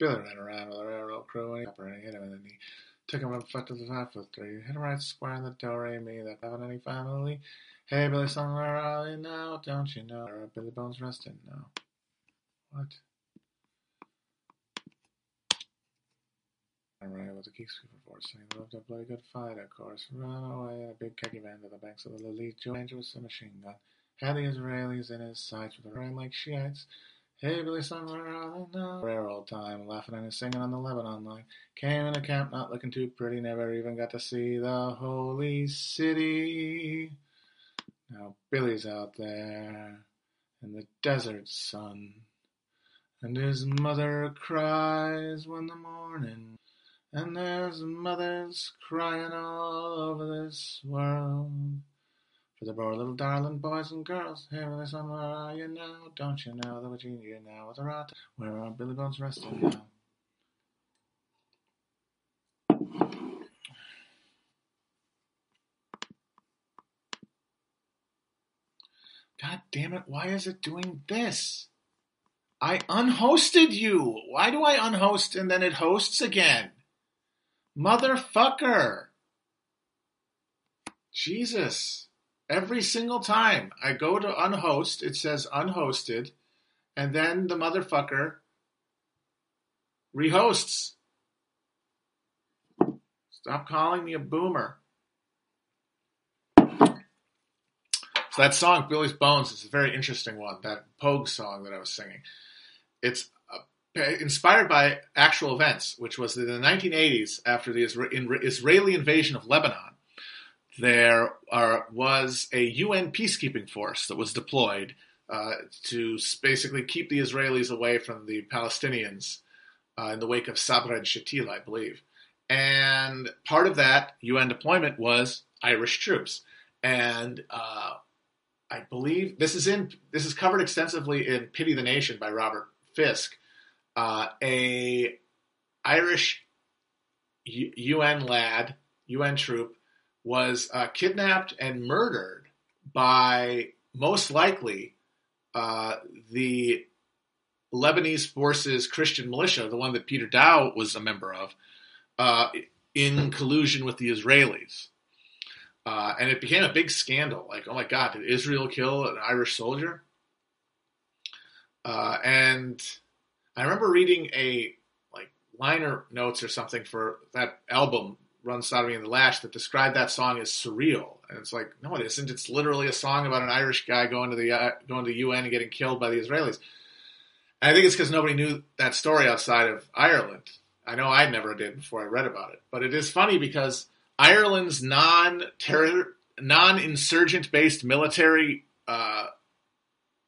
Billy ran around with a railroad crew and he, and he hit him in the knee. Took him from foot to the five foot three. Hit him right square in the door, me that having any family. Hey, Billy, somewhere are you now? Don't you know? Are Billy Bones resting now? What? I'm right with the key scooper force. He loved a bloody good fight, of course. Run away in a big khaki van to the banks of the Lily. Joe Dangerous a machine gun. Had the Israelis in his sights with a rain like Shiites. Hey, Billy, on the railroad time, laughing and singing on the Lebanon line. Came in a camp not looking too pretty, never even got to see the holy city. Now Billy's out there in the desert sun, and his mother cries when the morning, and there's mothers crying all over this world. For the poor little darling boys and girls, here they somewhere are you now? Don't you know that Virginia now is a rat? Where are Billy Bones resting now? God damn it, why is it doing this? I unhosted you. Why do I unhost and then it hosts again? Motherfucker. Jesus. Every single time I go to unhost, it says unhosted, and then the motherfucker rehosts. Stop calling me a boomer. So that song, Billy's Bones, is a very interesting one. That Pogue song that I was singing. It's uh, inspired by actual events, which was in the 1980s after the Israeli invasion of Lebanon. There are, was a UN peacekeeping force that was deployed uh, to basically keep the Israelis away from the Palestinians uh, in the wake of Sabra and Shatila, I believe. And part of that UN deployment was Irish troops. And uh, I believe this is in this is covered extensively in Pity the Nation by Robert Fisk. Uh, a Irish U- UN lad, UN troop, was uh, kidnapped and murdered by most likely uh, the Lebanese forces Christian militia, the one that Peter Daou was a member of, uh, in collusion with the Israelis. Uh, and it became a big scandal. Like, oh my God, did Israel kill an Irish soldier? Uh, and I remember reading a like liner notes or something for that album, Rum Sodomy and the Lash, that described that song as surreal. And it's like, no, it isn't. It's literally a song about an Irish guy going to the uh, going to UN and getting killed by the Israelis. And I think it's because nobody knew that story outside of Ireland. I know I never did before I read about it. But it is funny because Ireland's non non insurgent based military uh,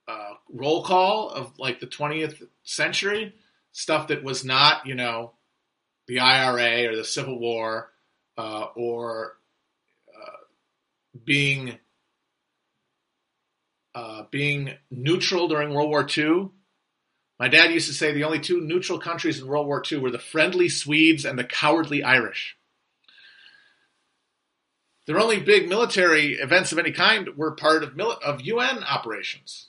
uh, roll call of like the 20th century stuff that was not you know the IRA or the Civil War uh, or uh, being uh, being neutral during World War II. My dad used to say the only two neutral countries in World War II were the friendly Swedes and the cowardly Irish. Their only big military events of any kind were part of, mili- of UN operations.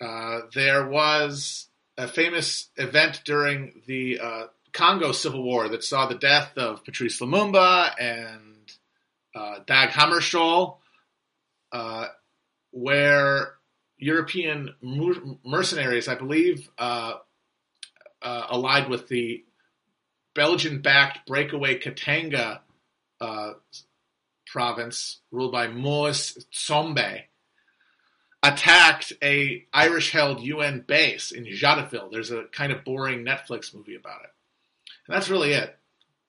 Uh, there was a famous event during the uh, Congo Civil War that saw the death of Patrice Lumumba and uh, Dag Hammarskjöld, uh, where European mercenaries, I believe, uh, uh, allied with the Belgian-backed breakaway Katanga province ruled by Moise Tshombe attacked a Irish-held UN base in Jadotville. There's a kind of boring Netflix movie about it. And that's really it.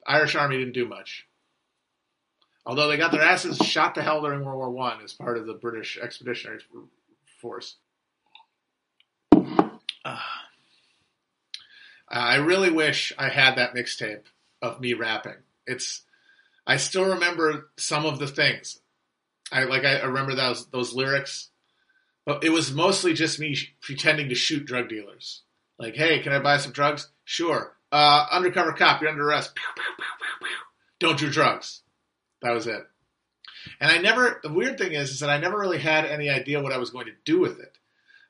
Irish Army didn't do much. Although they got their asses shot to hell during World War One as part of the British Expeditionary Force. Uh, I really wish I had that mixtape of me rapping. It's I still remember some of the things. I like I remember those those lyrics, but it was mostly just me sh- pretending to shoot drug dealers. Like, hey, can I buy some drugs? Sure. Uh, undercover cop, you're under arrest. Pew, pew, pew, Don't do drugs. That was it. And I never. The weird thing is, is that I never really had any idea what I was going to do with it.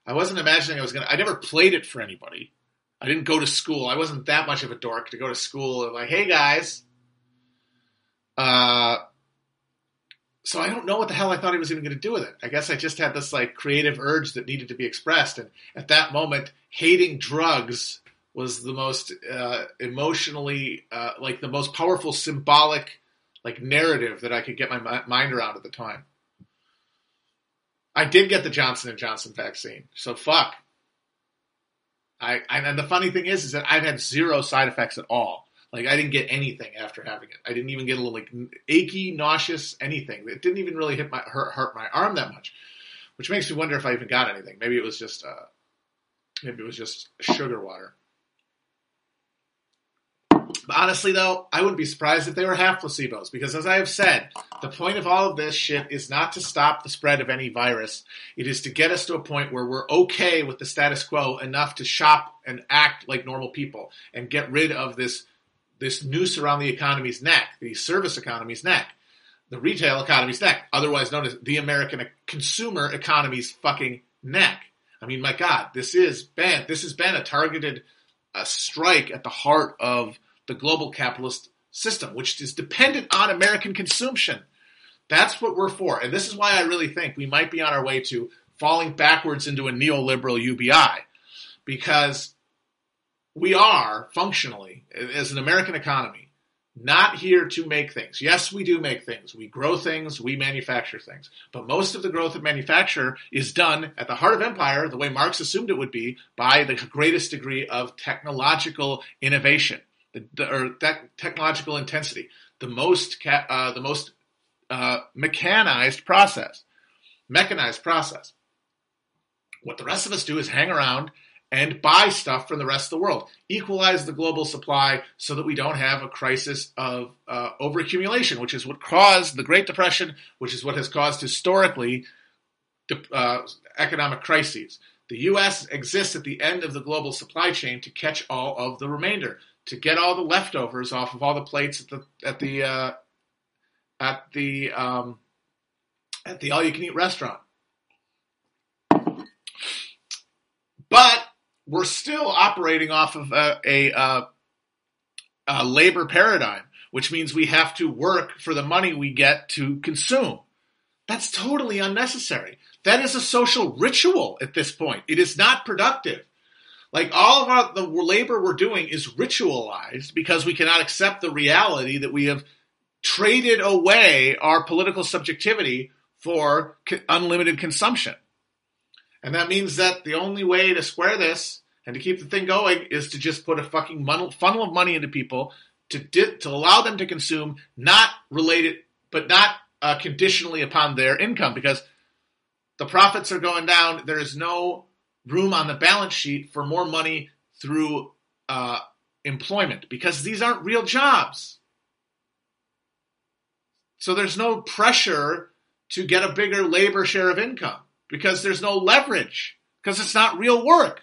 I wasn't imagining I was going to. I never played it for anybody. I didn't go to school. I wasn't that much of a dork to go to school and like, hey guys. Uh, so I don't know what the hell I thought he was even going to do with it. I guess I just had this like creative urge that needed to be expressed, and at that moment, hating drugs was the most uh, emotionally, uh, like the most powerful symbolic, like narrative that I could get my mind around at the time. I did get the Johnson and Johnson vaccine, so fuck. I and the funny thing is, is that I've had zero side effects at all. Like I didn't get anything after having it. I didn't even get a little like achy, nauseous, anything. It didn't even really hit my hurt, hurt my arm that much, which makes me wonder if I even got anything. Maybe it was just uh, maybe it was just sugar water. Honestly, though, I wouldn't be surprised if they were half placebos because, as I have said, the point of all of this shit is not to stop the spread of any virus. It is to get us to a point where we're okay with the status quo enough to shop and act like normal people and get rid of this this noose around the economy's neck, the service economy's neck, the retail economy's neck, otherwise known as the American consumer economy's fucking neck. I mean, my God, this is been this has been a targeted uh, strike at the heart of the global capitalist system, which is dependent on American consumption. That's what we're for. And this is why I really think we might be on our way to falling backwards into a neoliberal UBI. Because we are functionally, as an American economy, not here to make things. Yes, we do make things. We grow things, we manufacture things. But most of the growth of manufacture is done at the heart of empire, the way Marx assumed it would be, by the greatest degree of technological innovation the, the, or that technological intensity, the most ca- uh, the most uh, mechanized process, mechanized process. What the rest of us do is hang around and buy stuff from the rest of the world, equalize the global supply so that we don't have a crisis of uh, overaccumulation, which is what caused the Great Depression, which is what has caused historically uh, economic crises. The U.S. exists at the end of the global supply chain to catch all of the remainder to get all the leftovers off of all the plates at the at the uh, at the um, at the all you can eat restaurant. But we're still operating off of a, a, a, a labor paradigm, which means we have to work for the money we get to consume. That's totally unnecessary. That is a social ritual at this point. It is not productive. Like all of our, the labor we're doing is ritualized because we cannot accept the reality that we have traded away our political subjectivity for unlimited consumption. And that means that the only way to square this and to keep the thing going is to just put a fucking funnel of money into people to di- to allow them to consume, not related, but not uh, conditionally upon their income, because the profits are going down. There is no room on the balance sheet for more money through uh, employment because these aren't real jobs. So there's no pressure to get a bigger labor share of income because there's no leverage because it's not real work.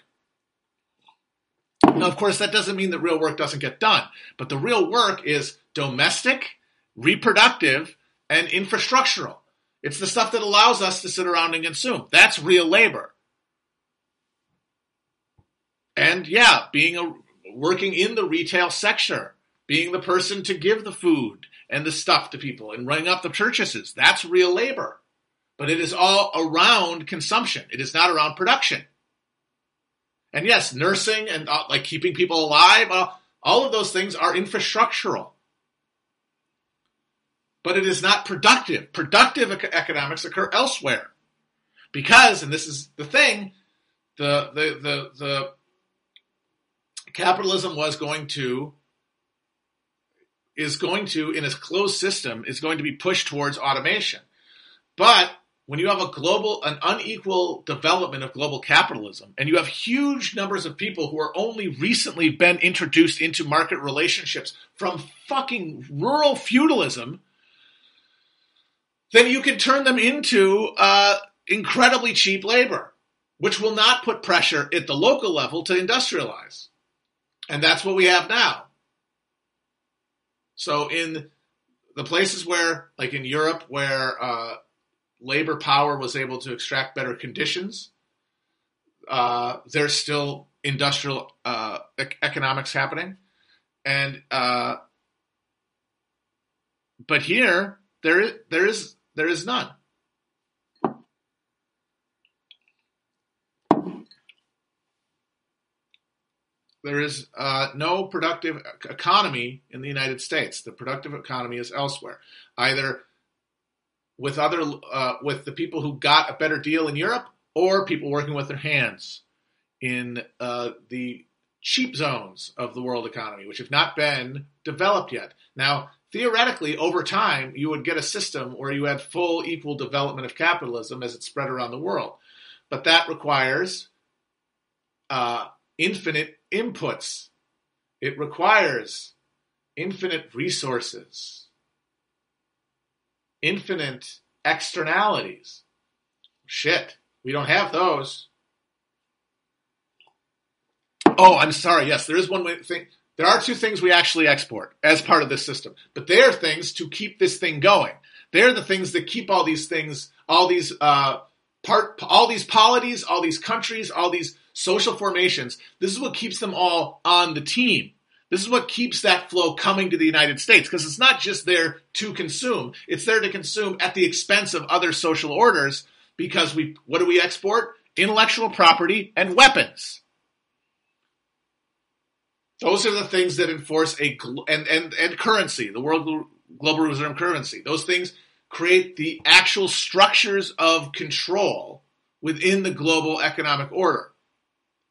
Now, of course, that doesn't mean that real work doesn't get done, but the real work is domestic, reproductive, and infrastructural. It's the stuff that allows us to sit around and consume. That's real labor and yeah, being a working in the retail sector, being the person to give the food and the stuff to people and running up the purchases. That's real labor. But it is all around consumption. It is not around production. And yes, nursing and uh, like keeping people alive, uh, all of those things are infrastructural. But it is not productive. Productive economics occur elsewhere. Because, and this is the thing, the, the, the, the capitalism was going to is going to in a closed system is going to be pushed towards automation. But when you have a global an unequal development of global capitalism and you have huge numbers of people who are only recently been introduced into market relationships from fucking rural feudalism then you can turn them into uh, incredibly cheap labor which will not put pressure at the local level to industrialize and that's what we have now. So in the places where, like in Europe, where uh, labor power was able to extract better conditions, uh, there's still industrial uh, economics happening, and uh, but here there is there is there is none. There is uh, no productive economy in the United States. The productive economy is elsewhere, either with other uh, with the people who got a better deal in Europe, or people working with their hands in uh, the cheap zones of the world economy, which have not been developed yet. Now, theoretically, over time, you would get a system where you had full equal development of capitalism as it spread around the world. But that requires uh, infinite inputs, it requires infinite resources, infinite externalities. Shit, we don't have those. Oh, I'm sorry. Yes, there is one thing. There are two things we actually export as part of this system, but they are things to keep this thing going. They're the things that keep all these things, all these uh, part, all these polities, all these countries, all these social formations. This is what keeps them all on the team. This is what keeps that flow coming to the United States because it's not just there to consume; it's there to consume at the expense of other social orders. Because we, what do we export? Intellectual property and weapons. Those are the things that enforce a and and and currency, the world global reserve currency. Those things create the actual structures of control within the global economic order.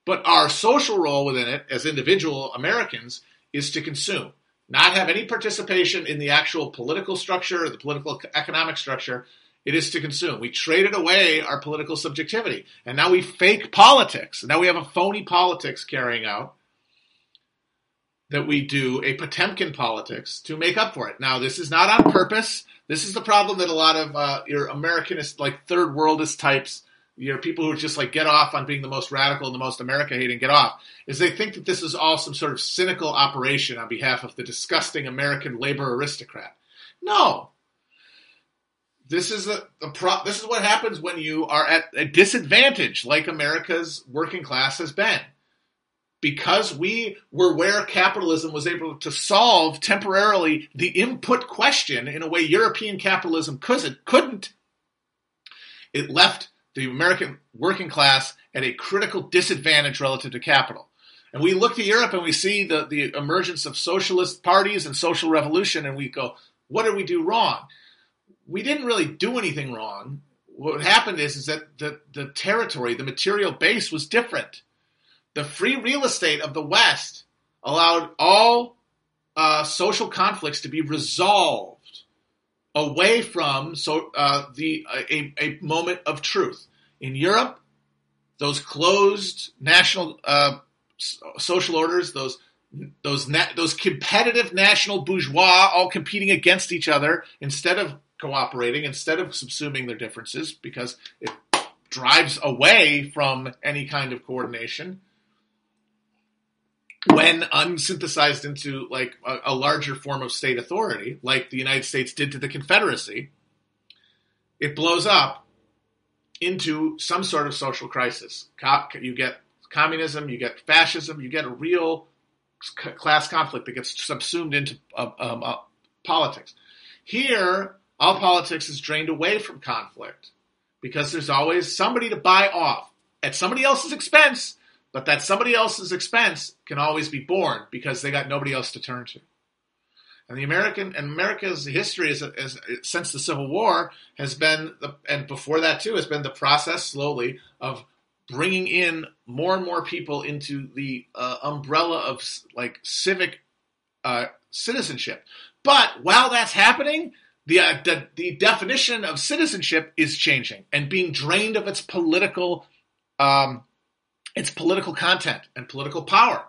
But our social role within it as individual Americans is to consume, not have any participation in the actual political structure or the political economic structure. It is to consume. We traded away our political subjectivity, and now we fake politics. Now we have a phony politics carrying out that we do a Potemkin politics to make up for it. Now, this is not on purpose. This is the problem that a lot of uh, your Americanist, like third worldist types, you know, people who just like get off on being the most radical and the most America hating get off, is they think that this is all some sort of cynical operation on behalf of the disgusting American labor aristocrat. No. This is a, a pro- this is what happens when you are at a disadvantage, like America's working class has been because we were where capitalism was able to solve temporarily the input question in a way European capitalism couldn't, it left the American working class at a critical disadvantage relative to capital. And we look to Europe and we see the, the emergence of socialist parties and social revolution, and we go, what did we do wrong? We didn't really do anything wrong. What happened is, is that the, the territory, the material base was different the free real estate of the West allowed all uh, social conflicts to be resolved away from so uh, the a, a, moment of truth. In Europe, those closed national uh, social orders, those those na- those competitive national bourgeois, all competing against each other instead of cooperating, instead of subsuming their differences, because it drives away from any kind of coordination when unsynthesized into like a, a, larger form of state authority, like the United States did to the Confederacy, it blows up into some sort of social crisis. You get communism, you get fascism, you get a real class conflict that gets subsumed into uh, um, uh, politics. Here, all politics is drained away from conflict because there's always somebody to buy off at somebody else's expense but that somebody else's expense can always be borne because they got nobody else to turn to. And the American and America's history is, is, since the Civil War has been, the, and before that too, has been the process slowly of bringing in more and more people into the uh, umbrella of like civic uh, citizenship. But while that's happening, the, uh, the, the definition of citizenship is changing and being drained of its political um, it's political content and political power.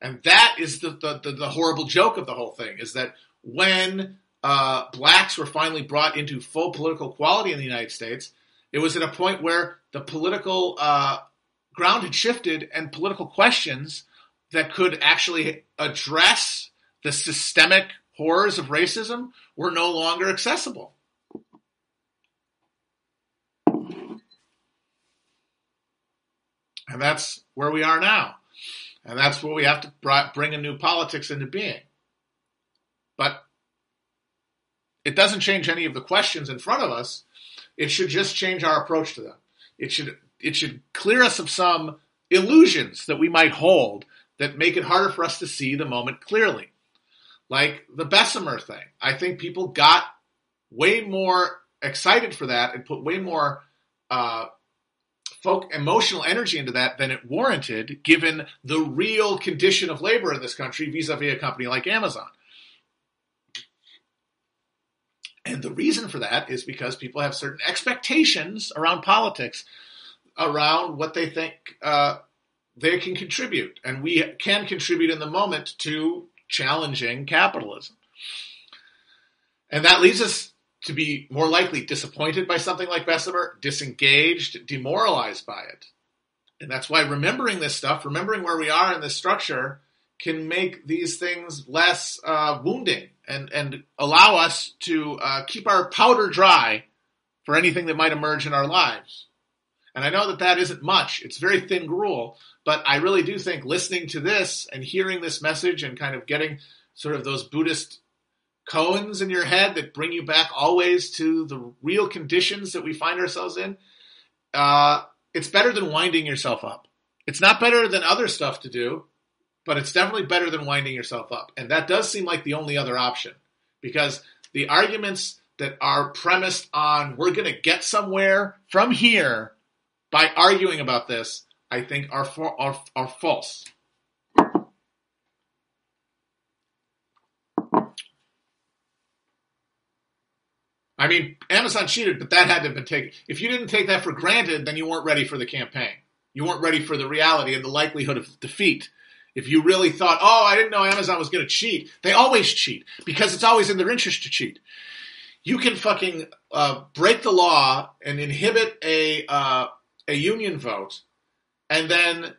And that is the, the, the, the horrible joke of the whole thing is that when uh, blacks were finally brought into full political equality in the United States, it was at a point where the political uh, ground had shifted and political questions that could actually address the systemic horrors of racism were no longer accessible. And that's where we are now. And that's where we have to bring a new politics into being. But it doesn't change any of the questions in front of us. It should just change our approach to them. It should it should clear us of some illusions that we might hold that make it harder for us to see the moment clearly. Like the Bessemer thing. I think people got way more excited for that and put way more uh, emotional energy into that than it warranted, given the real condition of labor in this country vis-a-vis a company like Amazon. And the reason for that is because people have certain expectations around politics, around what they think uh, they can contribute. And we can contribute in the moment to challenging capitalism. And that leads us to be more likely disappointed by something like Bessemer, disengaged, demoralized by it. And that's why remembering this stuff, remembering where we are in this structure, can make these things less uh, wounding and, and allow us to uh, keep our powder dry for anything that might emerge in our lives. And I know that that isn't much. It's very thin gruel, but I really do think listening to this and hearing this message and kind of getting sort of those Buddhist koans in your head that bring you back always to the real conditions that we find ourselves in, uh, it's better than winding yourself up. It's not better than other stuff to do, but it's definitely better than winding yourself up. And that does seem like the only other option because the arguments that are premised on we're going to get somewhere from here by arguing about this, I think are, are, are false. I mean, Amazon cheated, but that had to have been taken. If you didn't take that for granted, then you weren't ready for the campaign. You weren't ready for the reality and the likelihood of defeat. If you really thought, oh, I didn't know Amazon was going to cheat, they always cheat because it's always in their interest to cheat. You can fucking uh, break the law and inhibit a uh, a union vote, and then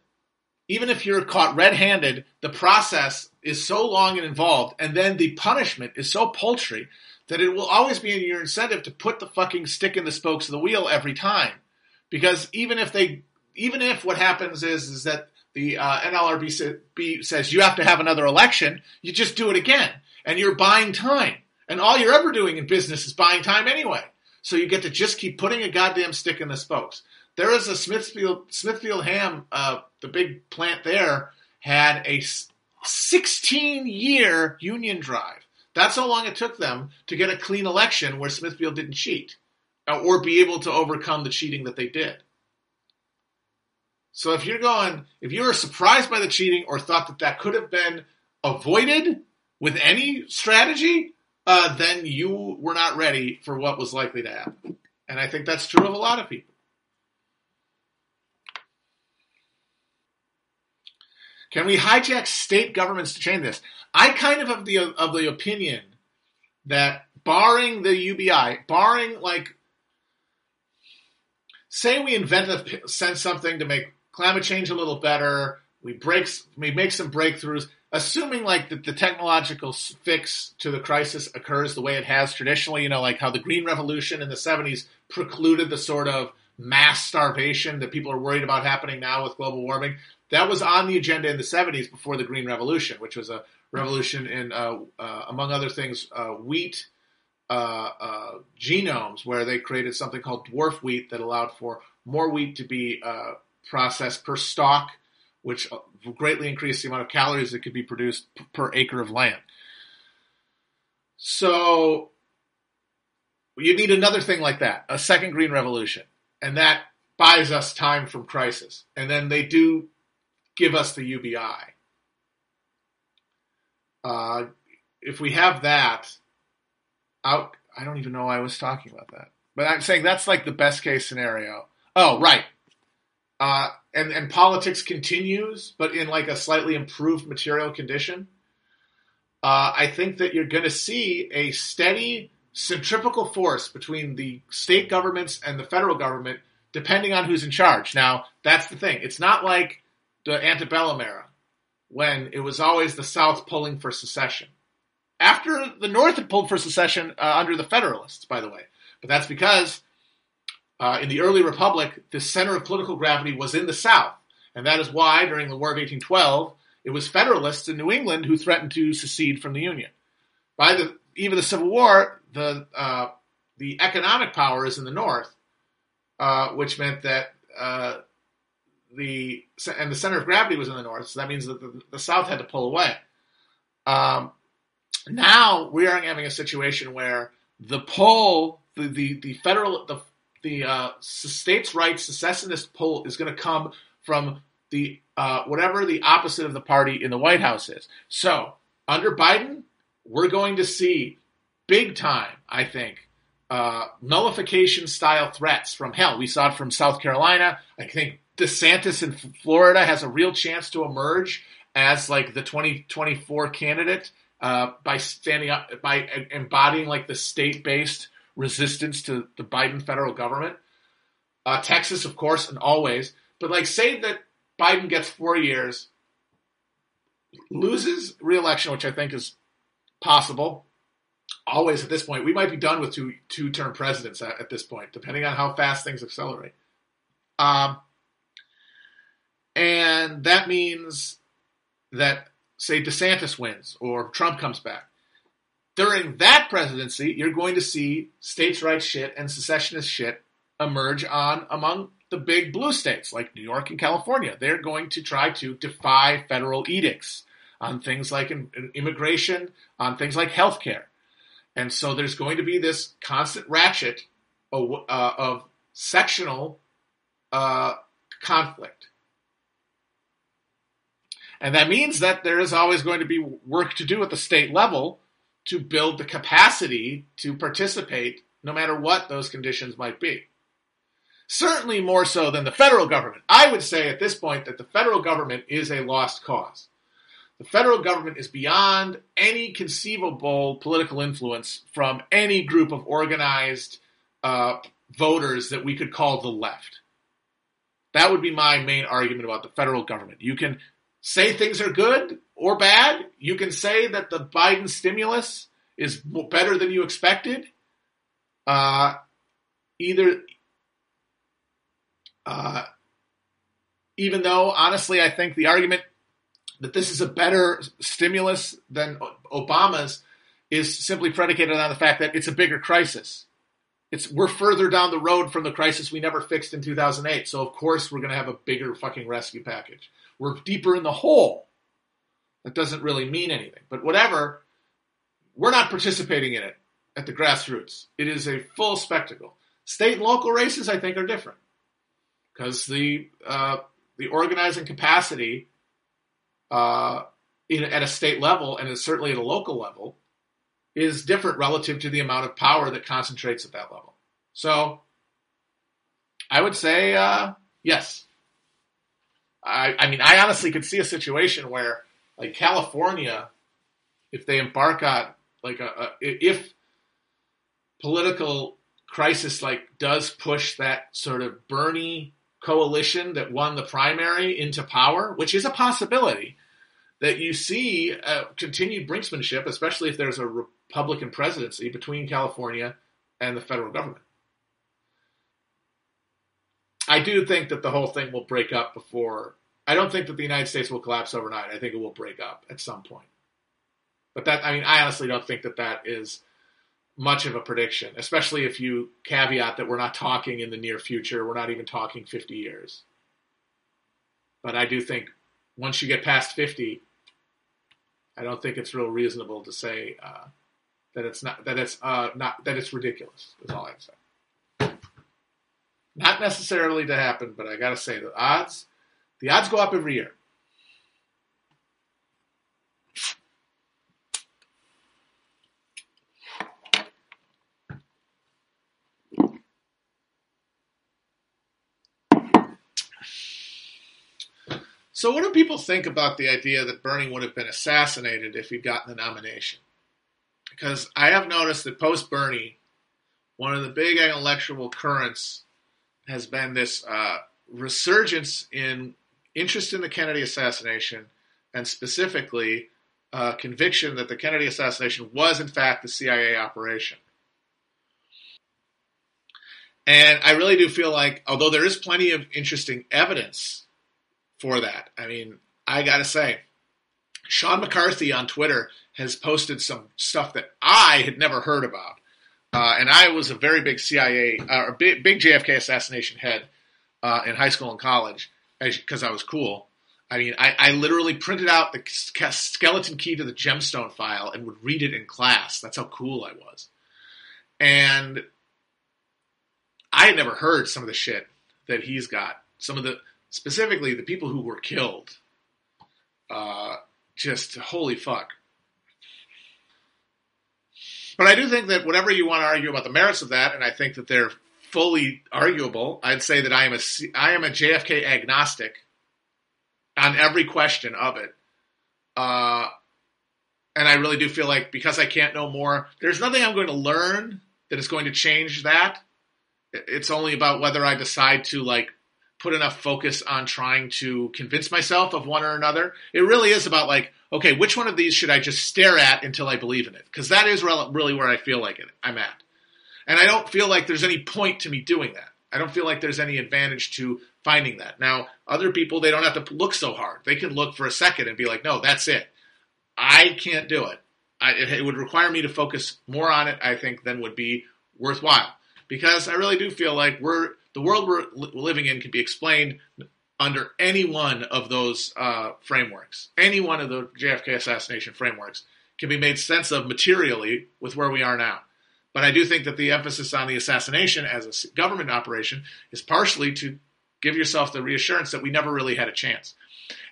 even if you're caught red-handed, the process is so long and involved, and then the punishment is so paltry that it will always be in your incentive to put the fucking stick in the spokes of the wheel every time. Because even if they, even if what happens is is that the uh, NLRB says you have to have another election, you just do it again, and you're buying time. And all you're ever doing in business is buying time anyway. So you get to just keep putting a goddamn stick in the spokes. There is a Smithfield Smithfield Ham, uh, the big plant there had a 16 year union drive that's how long it took them to get a clean election where Smithfield didn't cheat uh, or be able to overcome the cheating that they did. So if you're going, if you were surprised by the cheating or thought that that could have been avoided with any strategy, uh, then you were not ready for what was likely to happen. And I think that's true of a lot of people. Can we hijack state governments to change this? I kind of have the of the opinion that barring the UBI, barring like say we invent a send something to make climate change a little better, we break we make some breakthroughs, assuming like that the technological fix to the crisis occurs the way it has traditionally, you know, like how the green revolution in the 70s precluded the sort of mass starvation that people are worried about happening now with global warming. That was on the agenda in the 70s before the green revolution, which was a revolution in, uh, uh, among other things, uh, wheat uh, uh, genomes, where they created something called dwarf wheat that allowed for more wheat to be uh, processed per stalk, which greatly increased the amount of calories that could be produced per acre of land. So you need another thing like that, a second green revolution, and that buys us time from crisis. And then they do give us the UBI. Uh, if we have that out, I don't even know why I was talking about that, but I'm saying that's like the best case scenario. Oh, right. Uh, and and politics continues, but in like a slightly improved material condition. Uh, I think that you're going to see a steady centripetal force between the state governments and the federal government, depending on who's in charge. Now, that's the thing. It's not like the antebellum era when it was always the South pulling for secession. After the North had pulled for secession uh, under the Federalists, by the way. But that's because uh, in the early Republic, the center of political gravity was in the South. And that is why, during the War of 1812, it was Federalists in New England who threatened to secede from the Union. By the eve of the Civil War, the uh, the economic power is in the North, uh, which meant that uh, the and the center of gravity was in the North, so that means that the, the South had to pull away. Um, now we are having a situation where the pull, the the, the federal, the the uh, states' rights secessionist pull is going to come from the uh, whatever the opposite of the party in the White House is. So under Biden, we're going to see big time, I think, uh, nullification style threats from hell. We saw it from South Carolina. I think DeSantis in Florida has a real chance to emerge as like the 2024 candidate uh, by standing up, by embodying like the state based resistance to the Biden federal government. Uh, Texas, of course, and always. But like, say that Biden gets four years, loses reelection, which I think is possible. Always at this point, we might be done with two two term presidents at, at, this point, depending on how fast things accelerate. Um, and that means that say DeSantis wins or Trump comes back. During that presidency, you're going to see states' rights shit and secessionist shit emerge on among the big blue states like New York and California. They're going to try to defy federal edicts on things like immigration, on things like healthcare. And so there's going to be this constant ratchet of, uh, of sectional uh, conflict. And that means that there is always going to be work to do at the state level to build the capacity to participate no matter what those conditions might be. Certainly more so than the federal government. I would say at this point that the federal government is a lost cause. The federal government is beyond any conceivable political influence from any group of organized uh, voters that we could call the left. That would be my main argument about the federal government. You can say things are good or bad. You can say that the Biden stimulus is better than you expected. Uh, either, uh, even though honestly, I think the argument that this is a better stimulus than Obama's is simply predicated on the fact that it's a bigger crisis. It's we're further down the road from the crisis we never fixed in 2008. So of course we're going to have a bigger fucking rescue package. We're deeper in the hole. That doesn't really mean anything. But whatever, we're not participating in it at the grassroots. It is a full spectacle. State and local races, I think, are different because the uh, the organizing capacity uh, in, at a state level and certainly at a local level is different relative to the amount of power that concentrates at that level. So I would say uh, yes. I, I mean, I honestly could see a situation where, like California, if they embark on like a, a if political crisis like does push that sort of Bernie coalition that won the primary into power, which is a possibility, that you see uh, continued brinksmanship, especially if there's a Republican presidency between California and the federal government. I do think that the whole thing will break up before. I don't think that the United States will collapse overnight. I think it will break up at some point. But that, I mean, I honestly don't think that that is much of a prediction, especially if you caveat that we're not talking in the near future. We're not even talking 50 years. But I do think once you get past 50, I don't think it's real reasonable to say uh, that it's not that it's uh, not that it's ridiculous. Is all I'm saying. Not necessarily to happen, but I got to say the odds the odds go up every year. So, what do people think about the idea that Bernie would have been assassinated if he'd gotten the nomination? Because I have noticed that post Bernie, one of the big intellectual currents has been this uh, resurgence in interest in the Kennedy assassination, and specifically uh, conviction that the Kennedy assassination was, in fact, the CIA operation. And I really do feel like, although there is plenty of interesting evidence for that. I mean, I got to say, Sean McCarthy on Twitter has posted some stuff that I had never heard about. Uh, and I was a very big CIA uh, or big, big JFK assassination head uh, in high school and college because I was cool. I mean, I, I, literally printed out the skeleton key to the gemstone file and would read it in class. That's how cool I was. And I had never heard some of the shit that he's got. Some of the, specifically the people who were killed. Uh, just holy fuck. But I do think that whatever you want to argue about the merits of that, and I think that they're fully arguable, I'd say that I am a I am a JFK agnostic on every question of it. Uh, and I really do feel like because I can't know more, there's nothing I'm going to learn that is going to change that. It's only about whether I decide to like put enough focus on trying to convince myself of one or another. It really is about like, okay, which one of these should I just stare at until I believe in it? Because that is really where I feel like it, I'm at. And I don't feel like there's any point to me doing that. I don't feel like there's any advantage to finding that. Now, other people, they don't have to look so hard. They can look for a second and be like, no, that's it. I can't do it. I, it, it would require me to focus more on it, I think, than would be worthwhile. Because I really do feel like we're the world we're living in can be explained under any one of those uh, frameworks. Any one of the JFK assassination frameworks can be made sense of materially with where we are now. But I do think that the emphasis on the assassination as a government operation is partially to give yourself the reassurance that we never really had a chance.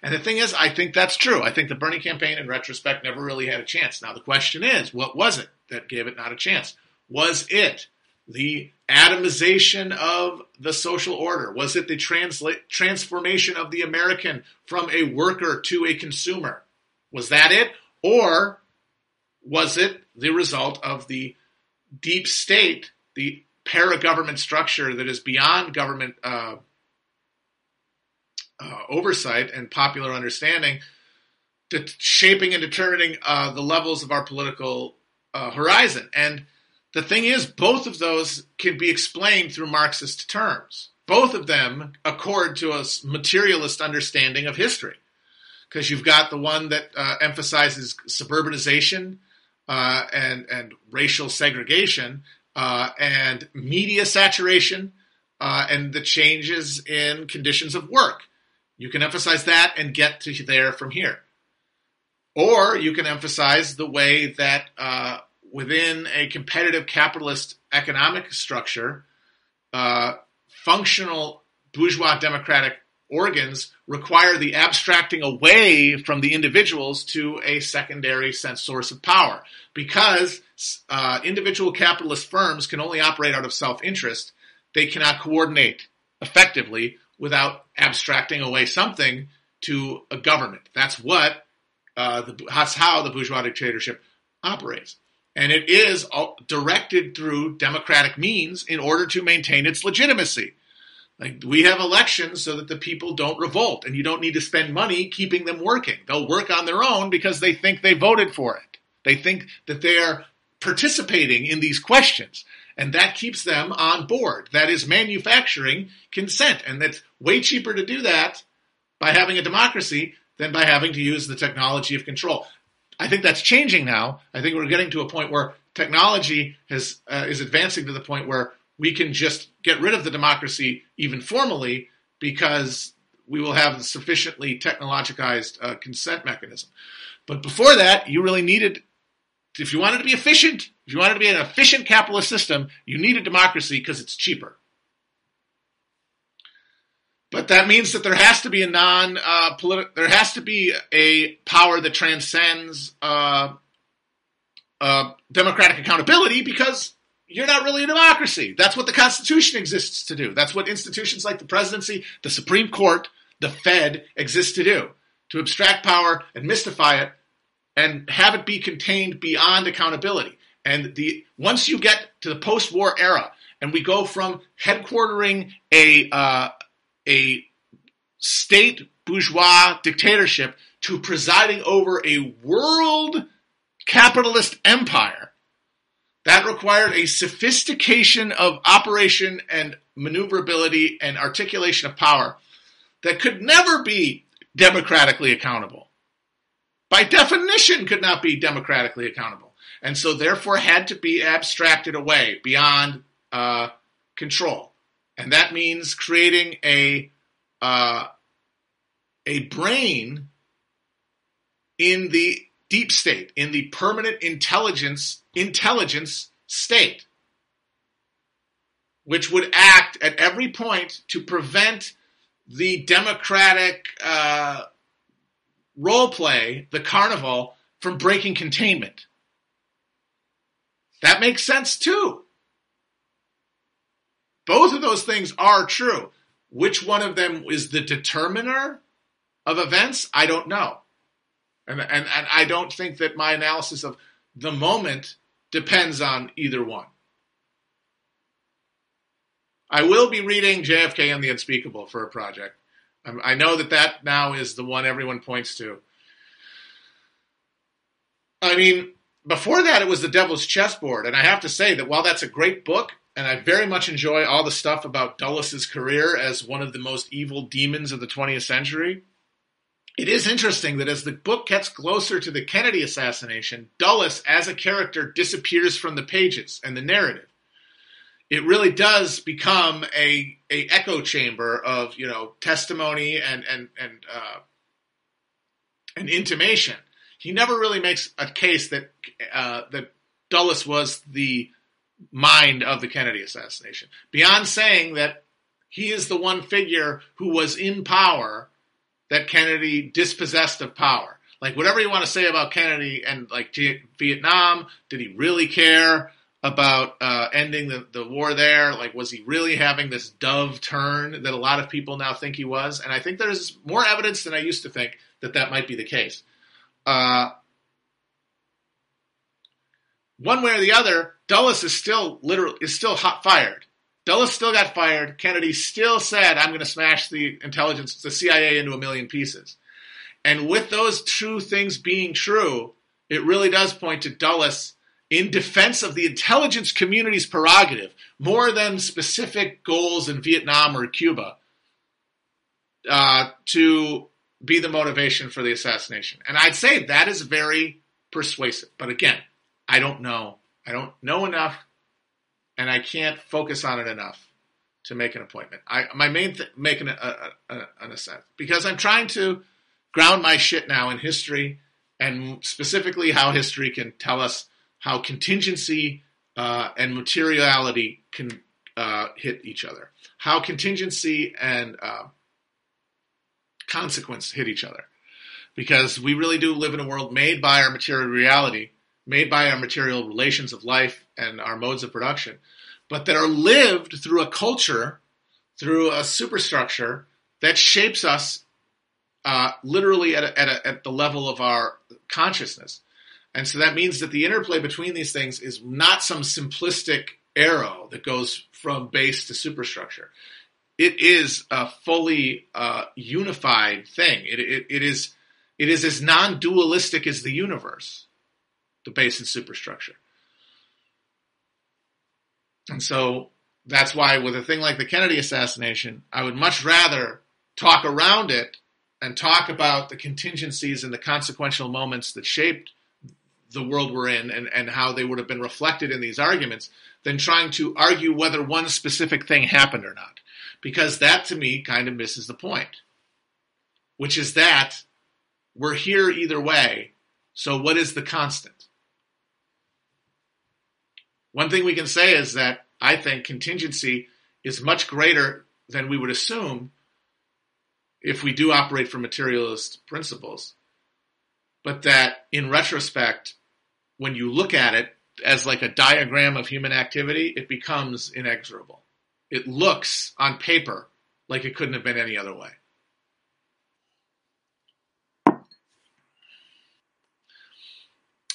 And the thing is, I think that's true. I think the Bernie campaign, in retrospect, never really had a chance. Now, the question is, what was it that gave it not a chance? Was it the atomization of the social order? Was it the transla- transformation of the American from a worker to a consumer? Was that it? Or was it the result of the deep state, the para government structure that is beyond government uh, uh, oversight and popular understanding, shaping and determining uh, the levels of our political uh, horizon? And the thing is, both of those can be explained through Marxist terms. Both of them accord to a materialist understanding of history. Because you've got the one that uh, emphasizes suburbanization uh, and, and racial segregation uh, and media saturation uh, and the changes in conditions of work. You can emphasize that and get to there from here. Or you can emphasize the way that uh, within a competitive capitalist economic structure, uh, functional bourgeois democratic organs require the abstracting away from the individuals to a secondary sense source of power. Because uh, individual capitalist firms can only operate out of self interest, they cannot coordinate effectively without abstracting away something to a government. That's what uh, the, that's how the bourgeois dictatorship operates and it is directed through democratic means in order to maintain its legitimacy. Like we have elections so that the people don't revolt, and you don't need to spend money keeping them working. They'll work on their own because they think they voted for it. They think that they're participating in these questions, and that keeps them on board. That is manufacturing consent, and that's way cheaper to do that by having a democracy than by having to use the technology of control. I think that's changing now. I think we're getting to a point where technology has uh, is advancing to the point where we can just get rid of the democracy even formally because we will have a sufficiently technologicized uh, consent mechanism. But before that, you really needed, if you wanted to be efficient, if you wanted to be an efficient capitalist system, you needed democracy because it's cheaper. But that means that there has to be a non uh, political. There has to be a power that transcends uh, uh, democratic accountability because you're not really a democracy. That's what the Constitution exists to do. That's what institutions like the presidency, the Supreme Court, the Fed exist to do to abstract power and mystify it and have it be contained beyond accountability. And the once you get to the post-war era and we go from headquartering a uh, a state bourgeois dictatorship to presiding over a world capitalist empire. That required a sophistication of operation and maneuverability and articulation of power that could never be democratically accountable. By definition, could not be democratically accountable. And so, therefore, had to be abstracted away beyond uh, control. And that means creating a, uh, a brain in the deep state, in the permanent intelligence, intelligence state, which would act at every point to prevent the democratic uh, role play, the carnival, from breaking containment. That makes sense too. Both of those things are true. Which one of them is the determiner of events? I don't know. And, and, and I don't think that my analysis of the moment depends on either one. I will be reading JFK and the Unspeakable for a project. Um, I know that that now is the one everyone points to. I mean, before that, it was The Devil's Chessboard. And I have to say that while that's a great book, and I very much enjoy all the stuff about Dulles' career as one of the most evil demons of the 20th century, it is interesting that as the book gets closer to the Kennedy assassination, Dulles as a character disappears from the pages and the narrative. It really does become a, a echo chamber of you know testimony and and and uh, an intimation. He never really makes a case that uh, that Dulles was the mind of the Kennedy assassination. Beyond saying that he is the one figure who was in power that Kennedy dispossessed of power. Like whatever you want to say about Kennedy and like Vietnam, did he really care about uh, ending the, the war there? Like was he really having this dove turn that a lot of people now think he was? And I think there's more evidence than I used to think that that might be the case. Uh, one way or the other, Dulles is still literally is still hot fired. Dulles still got fired. Kennedy still said, "I'm going to smash the intelligence, the CIA, into a million pieces." And with those two things being true, it really does point to Dulles in defense of the intelligence community's prerogative, more than specific goals in Vietnam or Cuba, uh, to be the motivation for the assassination. And I'd say that is very persuasive. But again, I don't know. I don't know enough, and I can't focus on it enough to make an appointment. I my main th- making a, a, a, an because I'm trying to ground my shit now in history and specifically how history can tell us how contingency uh, and materiality can uh, hit each other, how contingency and uh, consequence hit each other, because we really do live in a world made by our material reality made by our material relations of life and our modes of production, but that are lived through a culture, through a superstructure that shapes us uh, literally at, a, at, a, at the level of our consciousness. And so that means that the interplay between these things is not some simplistic arrow that goes from base to superstructure. It is a fully uh, unified thing. It, it, it is it is as non-dualistic as the universe the base and superstructure. And so that's why with a thing like the Kennedy assassination, I would much rather talk around it and talk about the contingencies and the consequential moments that shaped the world we're in and, and how they would have been reflected in these arguments than trying to argue whether one specific thing happened or not. Because that to me kind of misses the point, which is that we're here either way. So what is the constant? One thing we can say is that I think contingency is much greater than we would assume if we do operate from materialist principles. But that in retrospect, when you look at it as like a diagram of human activity, it becomes inexorable. It looks on paper like it couldn't have been any other way.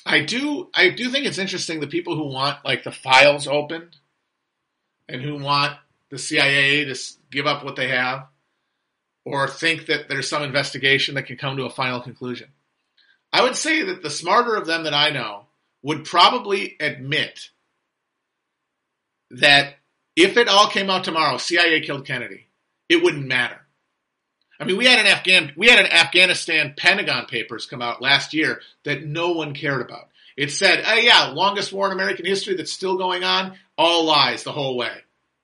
I do I do think it's interesting the people who want like the files opened and who want the CIA to give up what they have or think that there's some investigation that can come to a final conclusion. I would say that the smarter of them that I know would probably admit that if it all came out tomorrow, CIA killed Kennedy, it wouldn't matter. I mean, we had an Afghan, we had an Afghanistan Pentagon papers come out last year that no one cared about. It said, "Oh yeah, longest war in American history that's still going on." All lies the whole way.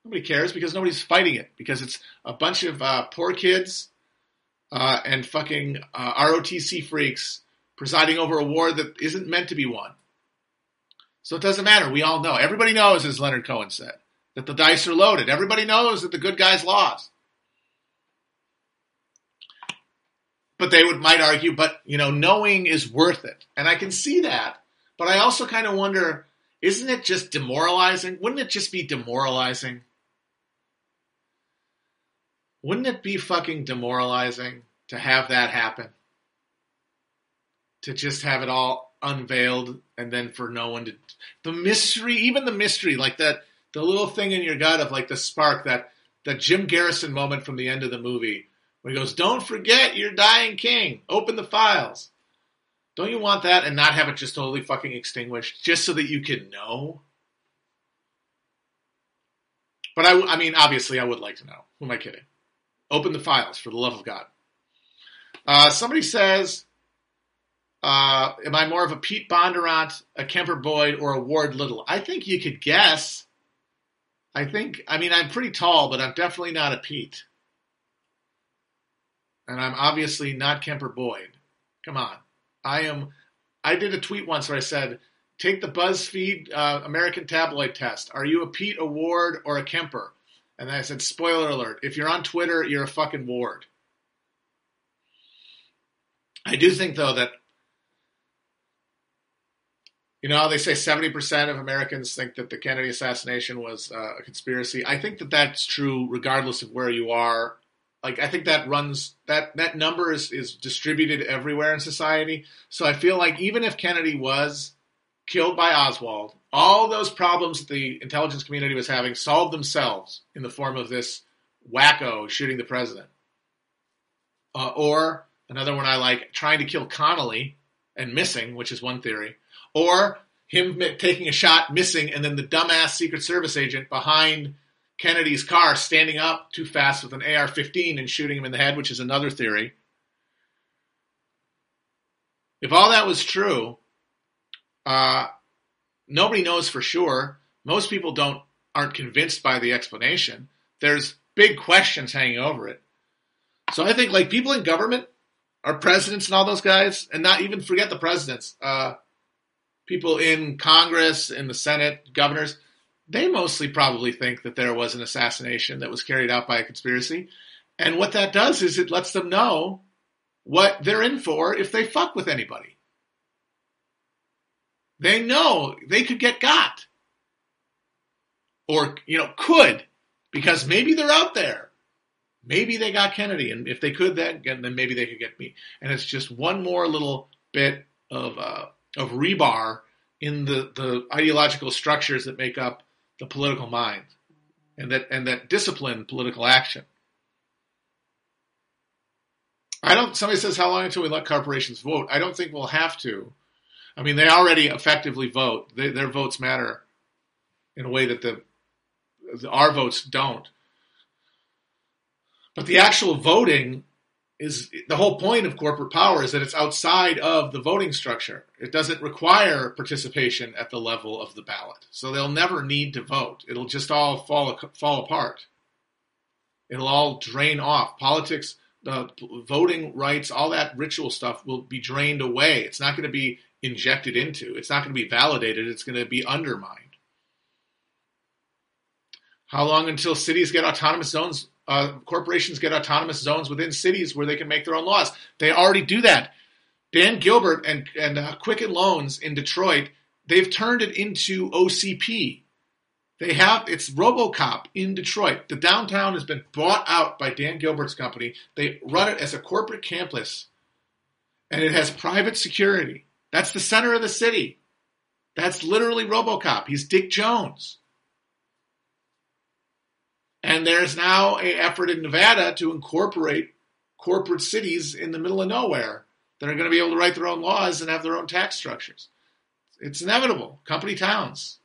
Nobody cares because nobody's fighting it because it's a bunch of uh, poor kids uh, and fucking uh, ROTC freaks presiding over a war that isn't meant to be won. So it doesn't matter. We all know. Everybody knows, as Leonard Cohen said, that the dice are loaded. Everybody knows that the good guys lost. But they would might argue, but you know, knowing is worth it, and I can see that. But I also kind of wonder, isn't it just demoralizing? Wouldn't it just be demoralizing? Wouldn't it be fucking demoralizing to have that happen? To just have it all unveiled and then for no one to the mystery, even the mystery, like that the little thing in your gut of like the spark, that that Jim Garrison moment from the end of the movie he goes, Don't forget your dying king. Open the files. Don't you want that and not have it just totally fucking extinguished just so that you can know? But I, I mean, obviously, I would like to know. Who am I kidding? Open the files for the love of God. Uh, somebody says, uh, Am I more of a Pete Bondurant, a Kemper Boyd, or a Ward Littell? I think you could guess. I think, I mean, I'm pretty tall, but I'm definitely not a Pete. And I'm obviously not Kemper Boyd. Come on. I am. I did a tweet once where I said, "Take the BuzzFeed uh, American Tabloid test. Are you a Pete, a Ward, or a Kemper?" And then I said, "Spoiler alert: If you're on Twitter, you're a fucking Ward." I do think though that you know they say 70% of Americans think that the Kennedy assassination was uh, a conspiracy. I think that that's true regardless of where you are like I think that runs that that number is is distributed everywhere in society. So I feel like even if Kennedy was killed by Oswald, all those problems that the intelligence community was having solved themselves in the form of this wacko shooting the president. Uh, or another one I like, trying to kill Connally and missing, which is one theory. Or him taking a shot, missing, and then the dumbass Secret Service agent behind Kennedy's car standing up too fast with an AR 15 and shooting him in the head, which is another theory. If all that was true, uh, nobody knows for sure. Most people don't aren't convinced by the explanation. There's big questions hanging over it. So I think like people in government, our presidents and all those guys, and not even forget the presidents, uh, people in Congress, in the Senate, governors, they mostly probably think that there was an assassination that was carried out by a conspiracy. And what that does is it lets them know what they're in for if they fuck with anybody. They know they could get got. Or, you know, could, because maybe they're out there. Maybe they got Kennedy, and if they could, then then maybe they could get me. And it's just one more little bit of uh, of rebar in the the ideological structures that make up the political mind and that and that discipline political action. I don't. Somebody says, "How long until we let corporations vote?" I don't think we'll have to. I mean, they already effectively vote. They, their votes matter in a way that the, the our votes don't. But the actual voting is the whole point of corporate power is that it's outside of the voting structure. It doesn't require participation at the level of the ballot. So they'll never need to vote. It'll just all fall fall apart. It'll all drain off. Politics, the voting rights, all that ritual stuff will be drained away. It's not going to be injected into. It's not going to be validated. It's going to be undermined. How long until cities get autonomous zones uh, corporations get autonomous zones within cities where they can make their own laws. They already do that. Dan Gilbert and, and uh, Quicken Loans in Detroit, they've turned it into OCP. They have it's RoboCop in Detroit. The downtown has been bought out by Dan Gilbert's company. They run it as a corporate campus, and it has private security. That's the center of the city. That's literally RoboCop. He's Dick Jones. And there's now an effort in Nevada to incorporate corporate cities in the middle of nowhere that are going to be able to write their own laws and have their own tax structures. It's inevitable. Company towns.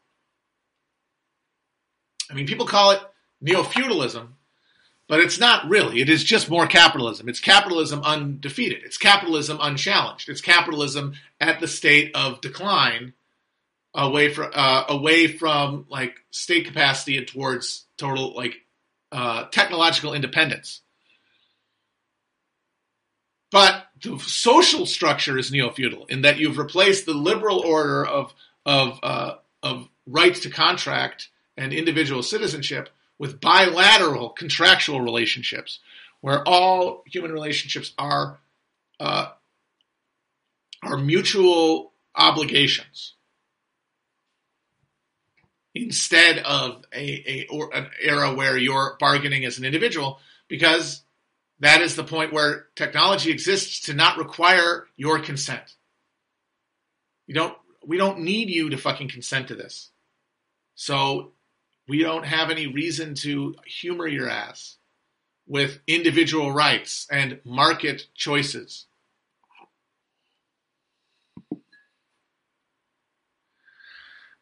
I mean, people call it neo feudalism, But it's not really. It is just more capitalism. It's capitalism undefeated. It's capitalism unchallenged. It's capitalism at the state of decline, away from uh, away from like state capacity and towards total like uh, technological independence. But the social structure is neo-feudal in that you've replaced the liberal order of of uh, of rights to contract and individual citizenship with bilateral contractual relationships, where all human relationships are uh, are mutual obligations instead of a, a or an era where you're bargaining as an individual because that is the point where technology exists to not require your consent. You don't we don't need you to fucking consent to this. So we don't have any reason to humor your ass with individual rights and market choices.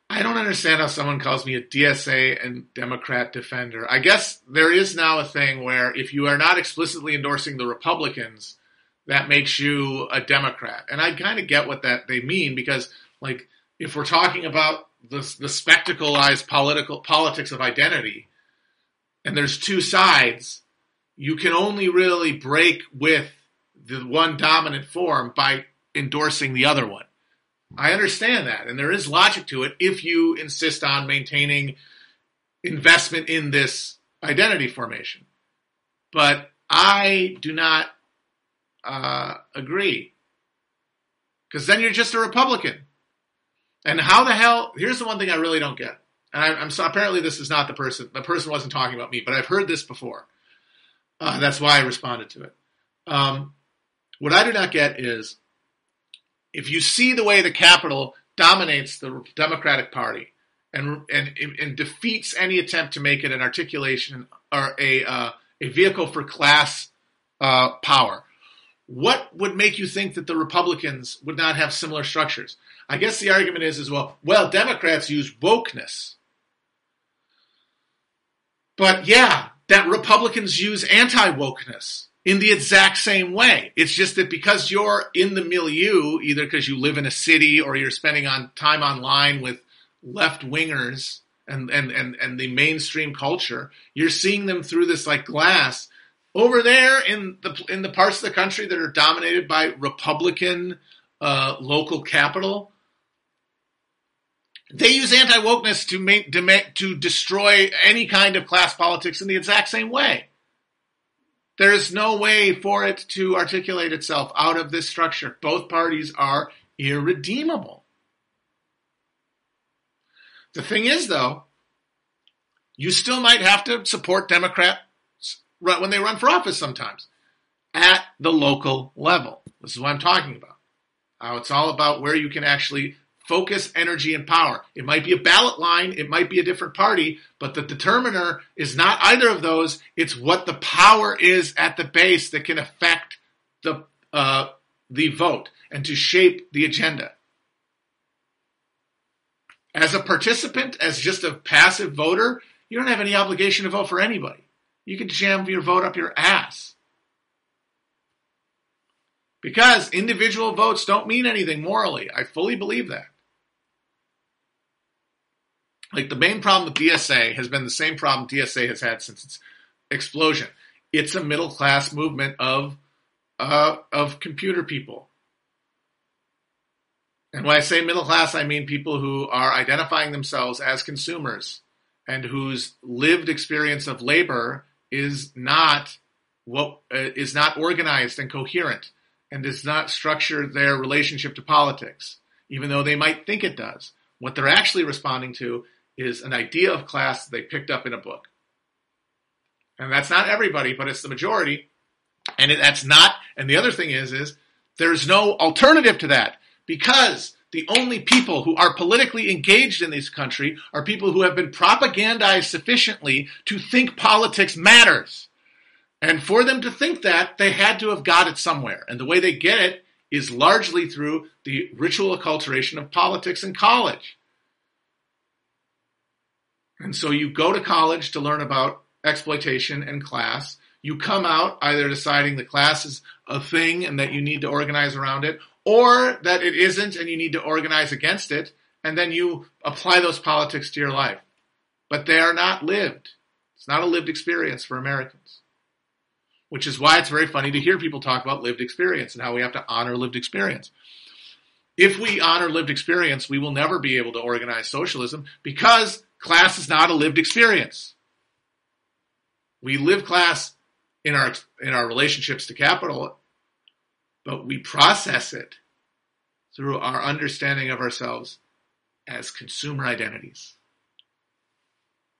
I don't understand how someone calls me a DSA and Democrat defender. I guess there is now a thing where if you are not explicitly endorsing the Republicans, that makes you a Democrat. And I kind of get what that they mean because like if we're talking about the, the spectacleized political politics of identity, and there's two sides, you can only really break with the one dominant form by endorsing the other one. I understand that, and there is logic to it if you insist on maintaining investment in this identity formation. But I do not uh, agree because then you're just a Republican. And how the hell? Here's the one thing I really don't get. And I, am so, apparently this is not the person. The person wasn't talking about me, but I've heard this before. Uh, that's why I responded to it. Um, what I do not get is if you see the way the Capitol dominates the Democratic Party and and, and defeats any attempt to make it an articulation or a uh, a vehicle for class uh, power, what would make you think that the Republicans would not have similar structures? I guess the argument is as well, well, Democrats use wokeness. But yeah, that Republicans use anti wokeness in the exact same way. It's just that because you're in the milieu, either because you live in a city or you're spending on time online with left wingers and, and, and, and the mainstream culture, you're seeing them through this like glass over there in the in the parts of the country that are dominated by Republican uh, local capital, they use anti wokeness to make to destroy any kind of class politics in the exact same way. There is no way for it to articulate itself out of this structure. Both parties are irredeemable. The thing is, though, you still might have to support Democrat when they run for office sometimes at the local level. This is what I'm talking about. How it's all about where you can actually focus, energy, and power. It might be a ballot line, it might be a different party, but the determiner is not either of those. It's what the power is at the base that can affect the uh, the vote and to shape the agenda. As a participant, as just a passive voter, you don't have any obligation to vote for anybody you can jam your vote up your ass. Because individual votes don't mean anything morally. I fully believe that. Like the main problem with DSA has been the same problem DSA has had since its explosion. It's a middle class movement of uh, of computer people. And when I say middle class, I mean people who are identifying themselves as consumers and whose lived experience of labor is not what uh, is not organized and coherent and does not structure their relationship to politics, even though they might think it does. What they're actually responding to is an idea of class they picked up in a book. And that's not everybody, but it's the majority. And it, that's not, and the other thing is, is there's no alternative to that because the only people who are politically engaged in this country are people who have been propagandized sufficiently to think politics matters. And for them to think that, they had to have got it somewhere. And the way they get it is largely through the ritual acculturation of politics in college. And so you go to college to learn about exploitation and class. You come out either deciding the class is a thing and that you need to organize around it, or that it isn't and you need to organize against it, and then you apply those politics to your life. But they are not lived. It's not a lived experience for Americans. Which is why it's very funny to hear people talk about lived experience and how we have to honor lived experience. If we honor lived experience, we will never be able to organize socialism because class is not a lived experience. We live class in our in our relationships to capital, but we process it through our understanding of ourselves as consumer identities,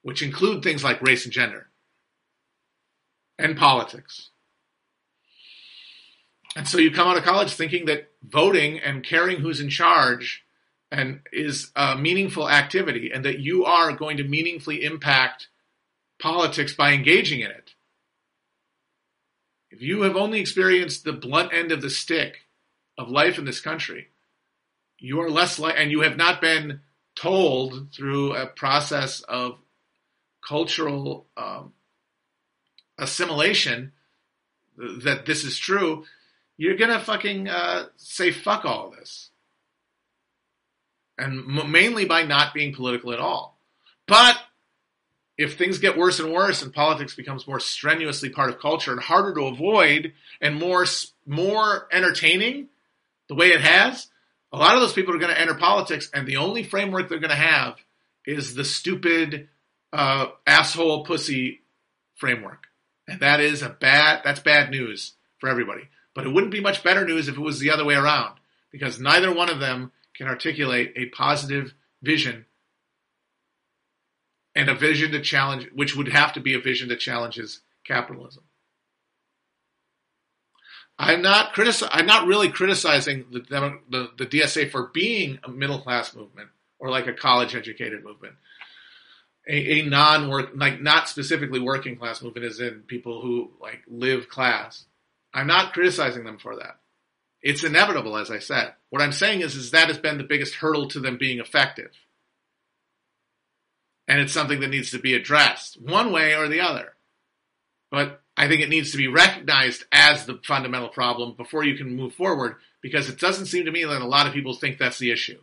which include things like race and gender and politics. And so you come out of college thinking that voting and caring who's in charge and is a meaningful activity and that you are going to meaningfully impact politics by engaging in it. If you have only experienced the blunt end of the stick of life in this country, you are less like, and you have not been told through a process of cultural um, assimilation that this is true, you're gonna fucking uh, say fuck all this, and mainly by not being political at all. But if things get worse and worse and politics becomes more strenuously part of culture and harder to avoid and more more entertaining the way it has a lot of those people are going to enter politics and the only framework they're going to have is the stupid uh, asshole pussy framework and that is a bad that's bad news for everybody but it wouldn't be much better news if it was the other way around because neither one of them can articulate a positive vision and a vision to challenge, which would have to be a vision that challenges capitalism. I'm not critici- I'm not really criticizing the, the, the DSA for being a middle class movement or like a college educated movement. A, a non work like not specifically working class movement is in people who like live class. I'm not criticizing them for that. It's inevitable, as I said. What I'm saying is, is that has been the biggest hurdle to them being effective and it's something that needs to be addressed one way or the other. But I think it needs to be recognized as the fundamental problem before you can move forward because it doesn't seem to me that a lot of people think that's the issue.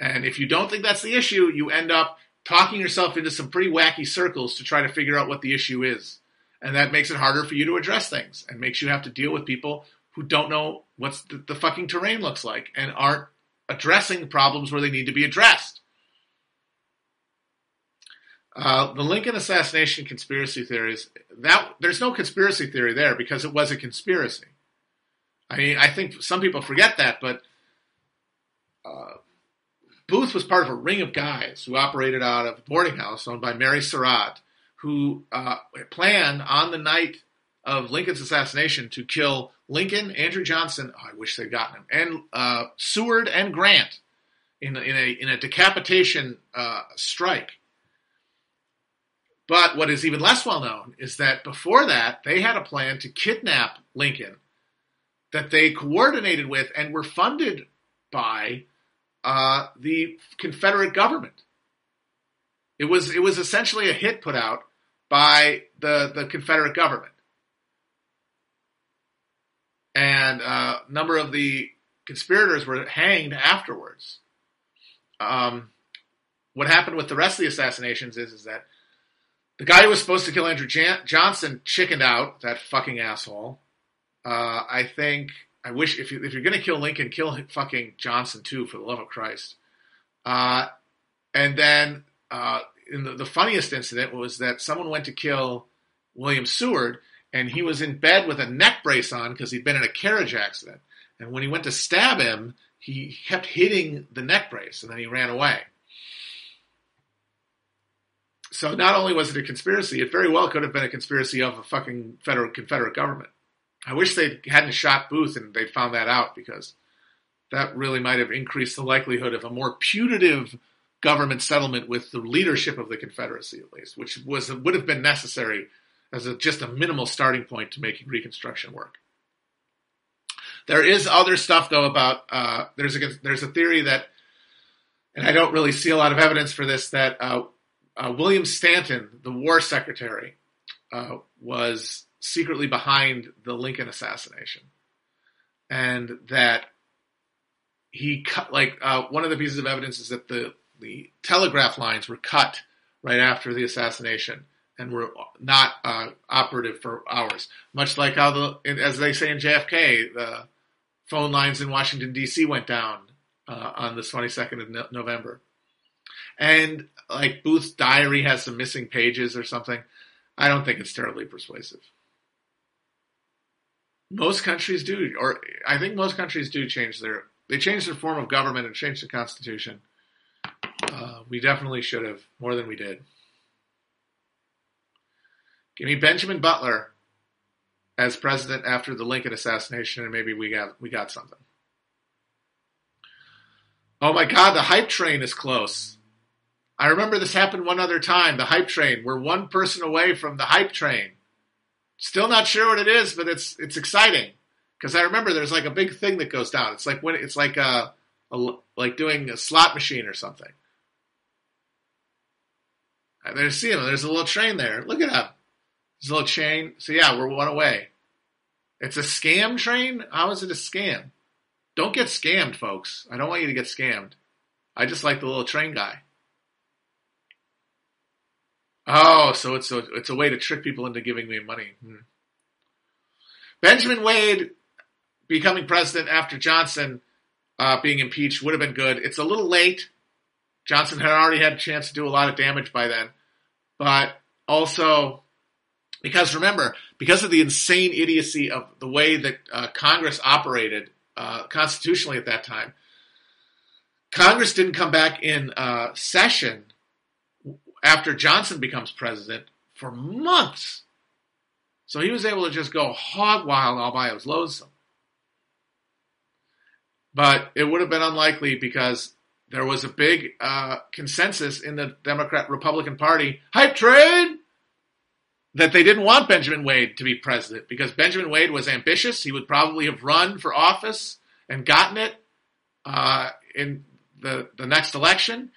And if you don't think that's the issue, you end up talking yourself into some pretty wacky circles to try to figure out what the issue is. And that makes it harder for you to address things and makes you have to deal with people who don't know what the, the fucking terrain looks like and aren't addressing problems where they need to be addressed. Uh, the Lincoln assassination conspiracy theories that there's no conspiracy theory there because it was a conspiracy. I mean, I think some people forget that, but uh, Booth was part of a ring of guys who operated out of a boarding house owned by Mary Surratt, who uh, planned on the night of Lincoln's assassination to kill Lincoln, Andrew Johnson. Oh, I wish they'd gotten him, and uh, Seward and Grant in, in a in a decapitation uh, strike. But what is even less well known is that before that, they had a plan to kidnap Lincoln that they coordinated with and were funded by uh, the Confederate government. It was it was essentially a hit put out by the the Confederate government, and uh, a number of the conspirators were hanged afterwards. Um, what happened with the rest of the assassinations is is that the guy who was supposed to kill Andrew Jan- Johnson chickened out. That fucking asshole. Uh, I think I wish if you if you're gonna kill Lincoln, kill fucking Johnson too, for the love of Christ. Uh, and then uh, in the, the funniest incident was that someone went to kill William Seward, and he was in bed with a neck brace on because he'd been in a carriage accident. And when he went to stab him, he kept hitting the neck brace, and then he ran away so not only was it a conspiracy, it very well could have been a conspiracy of a fucking federal Confederate government. I wish they hadn't shot Booth and they found that out because that really might have increased the likelihood of a more putative government settlement with the leadership of the Confederacy, at least, which was would have been necessary as a, just a minimal starting point to making Reconstruction work. There is other stuff though about uh, there's a there's a theory that, and I don't really see a lot of evidence for this that uh, uh, William Stanton, the War Secretary, uh, was secretly behind the Lincoln assassination, and that he cut like uh, one of the pieces of evidence is that the the telegraph lines were cut right after the assassination and were not uh, operative for hours. Much like how the, as they say in JFK, the phone lines in Washington D.C. went down uh, on the 22nd of no- November. And like Booth's diary has some missing pages or something. I don't think it's terribly persuasive. Most countries do, or I think most countries do change their they change their form of government and change the constitution. Uh, we definitely should have more than we did. Give me Benjamin Butler as president after the Lincoln assassination, and maybe we got we got something. Oh my God, the hype train is close. I remember this happened one other time. The hype train. We're one person away from the hype train. Still not sure what it is, but it's it's exciting because I remember there's like a big thing that goes down. It's like when it's like a, a like doing a slot machine or something. There's see him. There's a little train there. Look it up. A little chain. So yeah, we're one away. It's a scam train. How is it a scam? Don't get scammed, folks. I don't want you to get scammed. I just like the little train guy. Oh, so it's a it's a way to trick people into giving me money. Hmm. Benjamin Wade becoming president after Johnson uh, being impeached would have been good. It's a little late. Johnson had already had a chance to do a lot of damage by then, but also because remember, because of the insane idiocy of the way that uh, Congress operated uh, constitutionally at that time, Congress didn't come back in uh, session after Johnson becomes president for months. So he was able to just go hog wild all by his lonesome. But it would have been unlikely because there was a big uh, consensus in the Democrat Republican Party hype train that they didn't want Benjamin Wade to be president because Benjamin Wade was ambitious. He would probably have run for office and gotten it uh, in the the next election.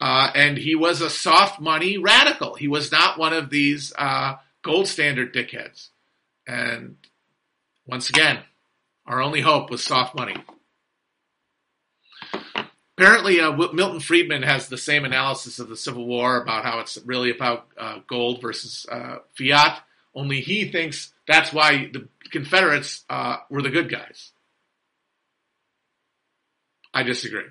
Uh, and he was a soft money radical. He was not one of these uh, gold standard dickheads. And once again, our only hope was soft money. Apparently, uh, Milton Friedman has the same analysis of the Civil War about how it's really about uh, gold versus uh, fiat. Only he thinks that's why the Confederates uh, were the good guys. I disagree.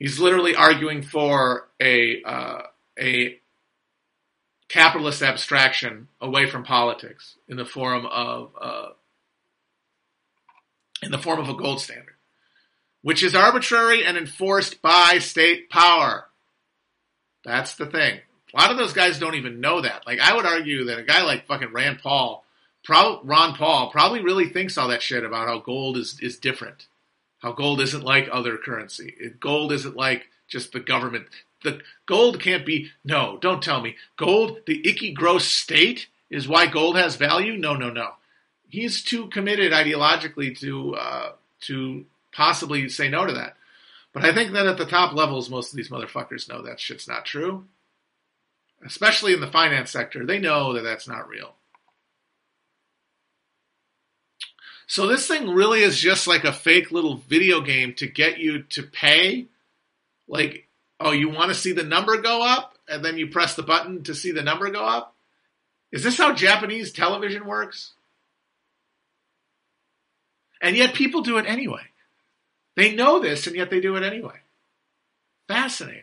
He's literally arguing for a uh, a capitalist abstraction away from politics in the form of uh, in the form of a gold standard, which is arbitrary and enforced by state power. That's the thing. A lot of those guys don't even know that. Like I would argue that a guy like fucking Rand Paul, Ron Paul, probably really thinks all that shit about how gold is is different how gold isn't like other currency. Gold isn't like just the government. The gold can't be. No, don't tell me gold. The icky gross state is why gold has value. No, no, no. He's too committed ideologically to uh, to possibly say no to that. But I think that at the top levels, most of these motherfuckers know that shit's not true. Especially in the finance sector, they know that that's not real. So this thing really is just like a fake little video game to get you to pay. Like, oh, you want to see the number go up, and then you press the button to see the number go up? Is this how Japanese television works? And yet people do it anyway. They know this, and yet they do it anyway. Fascinating.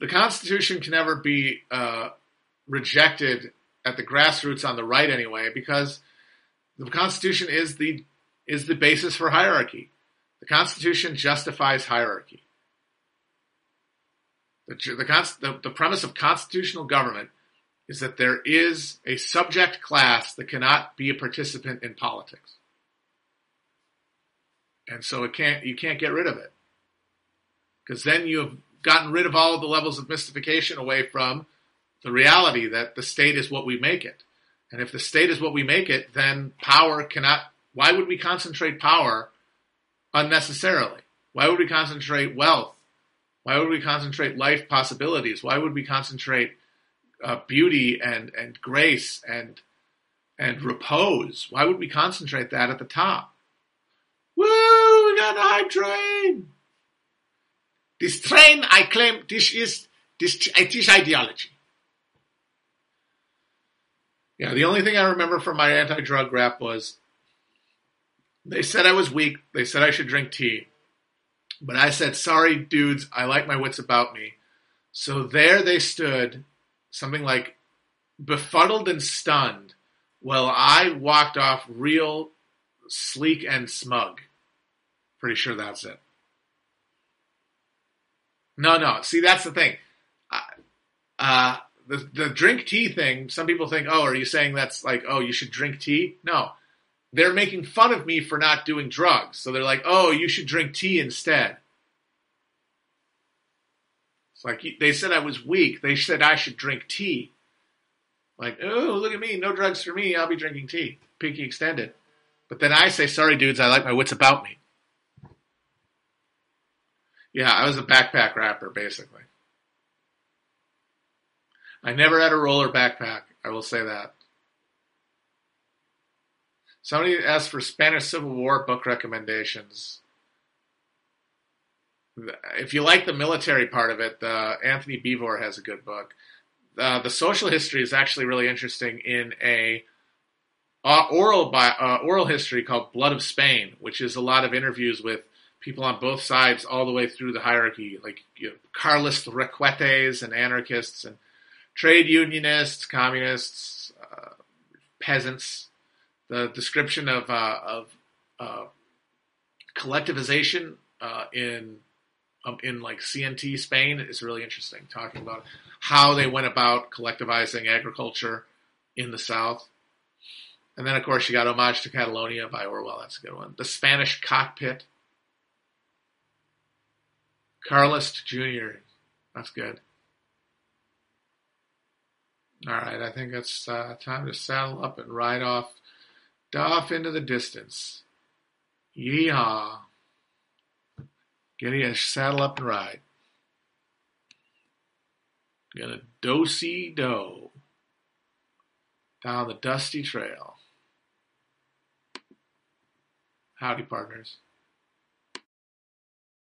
The Constitution can never be uh, rejected at the grassroots on the right anyway, because the Constitution is the is the basis for hierarchy. The Constitution justifies hierarchy. The, the, the, the premise of constitutional government is that there is a subject class that cannot be a participant in politics. And so it can't, you can't get rid of it. Because then you have gotten rid of all of the levels of mystification away from the reality that the state is what we make it. And if the state is what we make it, then power cannot. Why would we concentrate power unnecessarily? Why would we concentrate wealth? Why would we concentrate life possibilities? Why would we concentrate uh, beauty and and grace and and repose. Why would we concentrate that at the top? Woo! We got the hype train. This train, I claim, this is this this ideology. Yeah, the only thing I remember from my anti-drug rap was they said I was weak. They said I should drink tea. But I said, sorry, dudes, I like my wits about me. So there they stood, something like befuddled and stunned, while I walked off real sleek and smug. Pretty sure that's it. No, no. See, that's the thing. Uh, the the drink tea thing. Some people think, oh, are you saying that's like, oh, you should drink tea? No, they're making fun of me for not doing drugs. So they're like, oh, you should drink tea instead. It's like they said I was weak. They said I should drink tea. Like, oh, look at me, no drugs for me. I'll be drinking tea. Pinky extended. But then I say, sorry, dudes, I like my wits about me. Yeah, I was a backpack rapper, basically. I never had a roller backpack. I will say that. Somebody asked for Spanish Civil War book recommendations. If you like the military part of it, uh, Antony Beevor has a good book. Uh, the social history is actually really interesting in a uh, oral bi- uh, oral history called Blood of Spain, which is a lot of interviews with people on both sides all the way through the hierarchy, like you know, Carlist requetes and anarchists and trade unionists, communists, uh, peasants. The description of uh, of uh, collectivization uh, in um, in like CNT Spain is really interesting. Talking about how they went about collectivizing agriculture in the South. And then, of course, you got Homage to Catalonia by Orwell. That's a good one. The Spanish Cockpit. Carlist Jr. That's good. All right, I think it's uh, time to saddle up and ride off, off into the distance. Yeehaw! Get a saddle up and ride. Gonna do do down the dusty trail. Howdy, partners.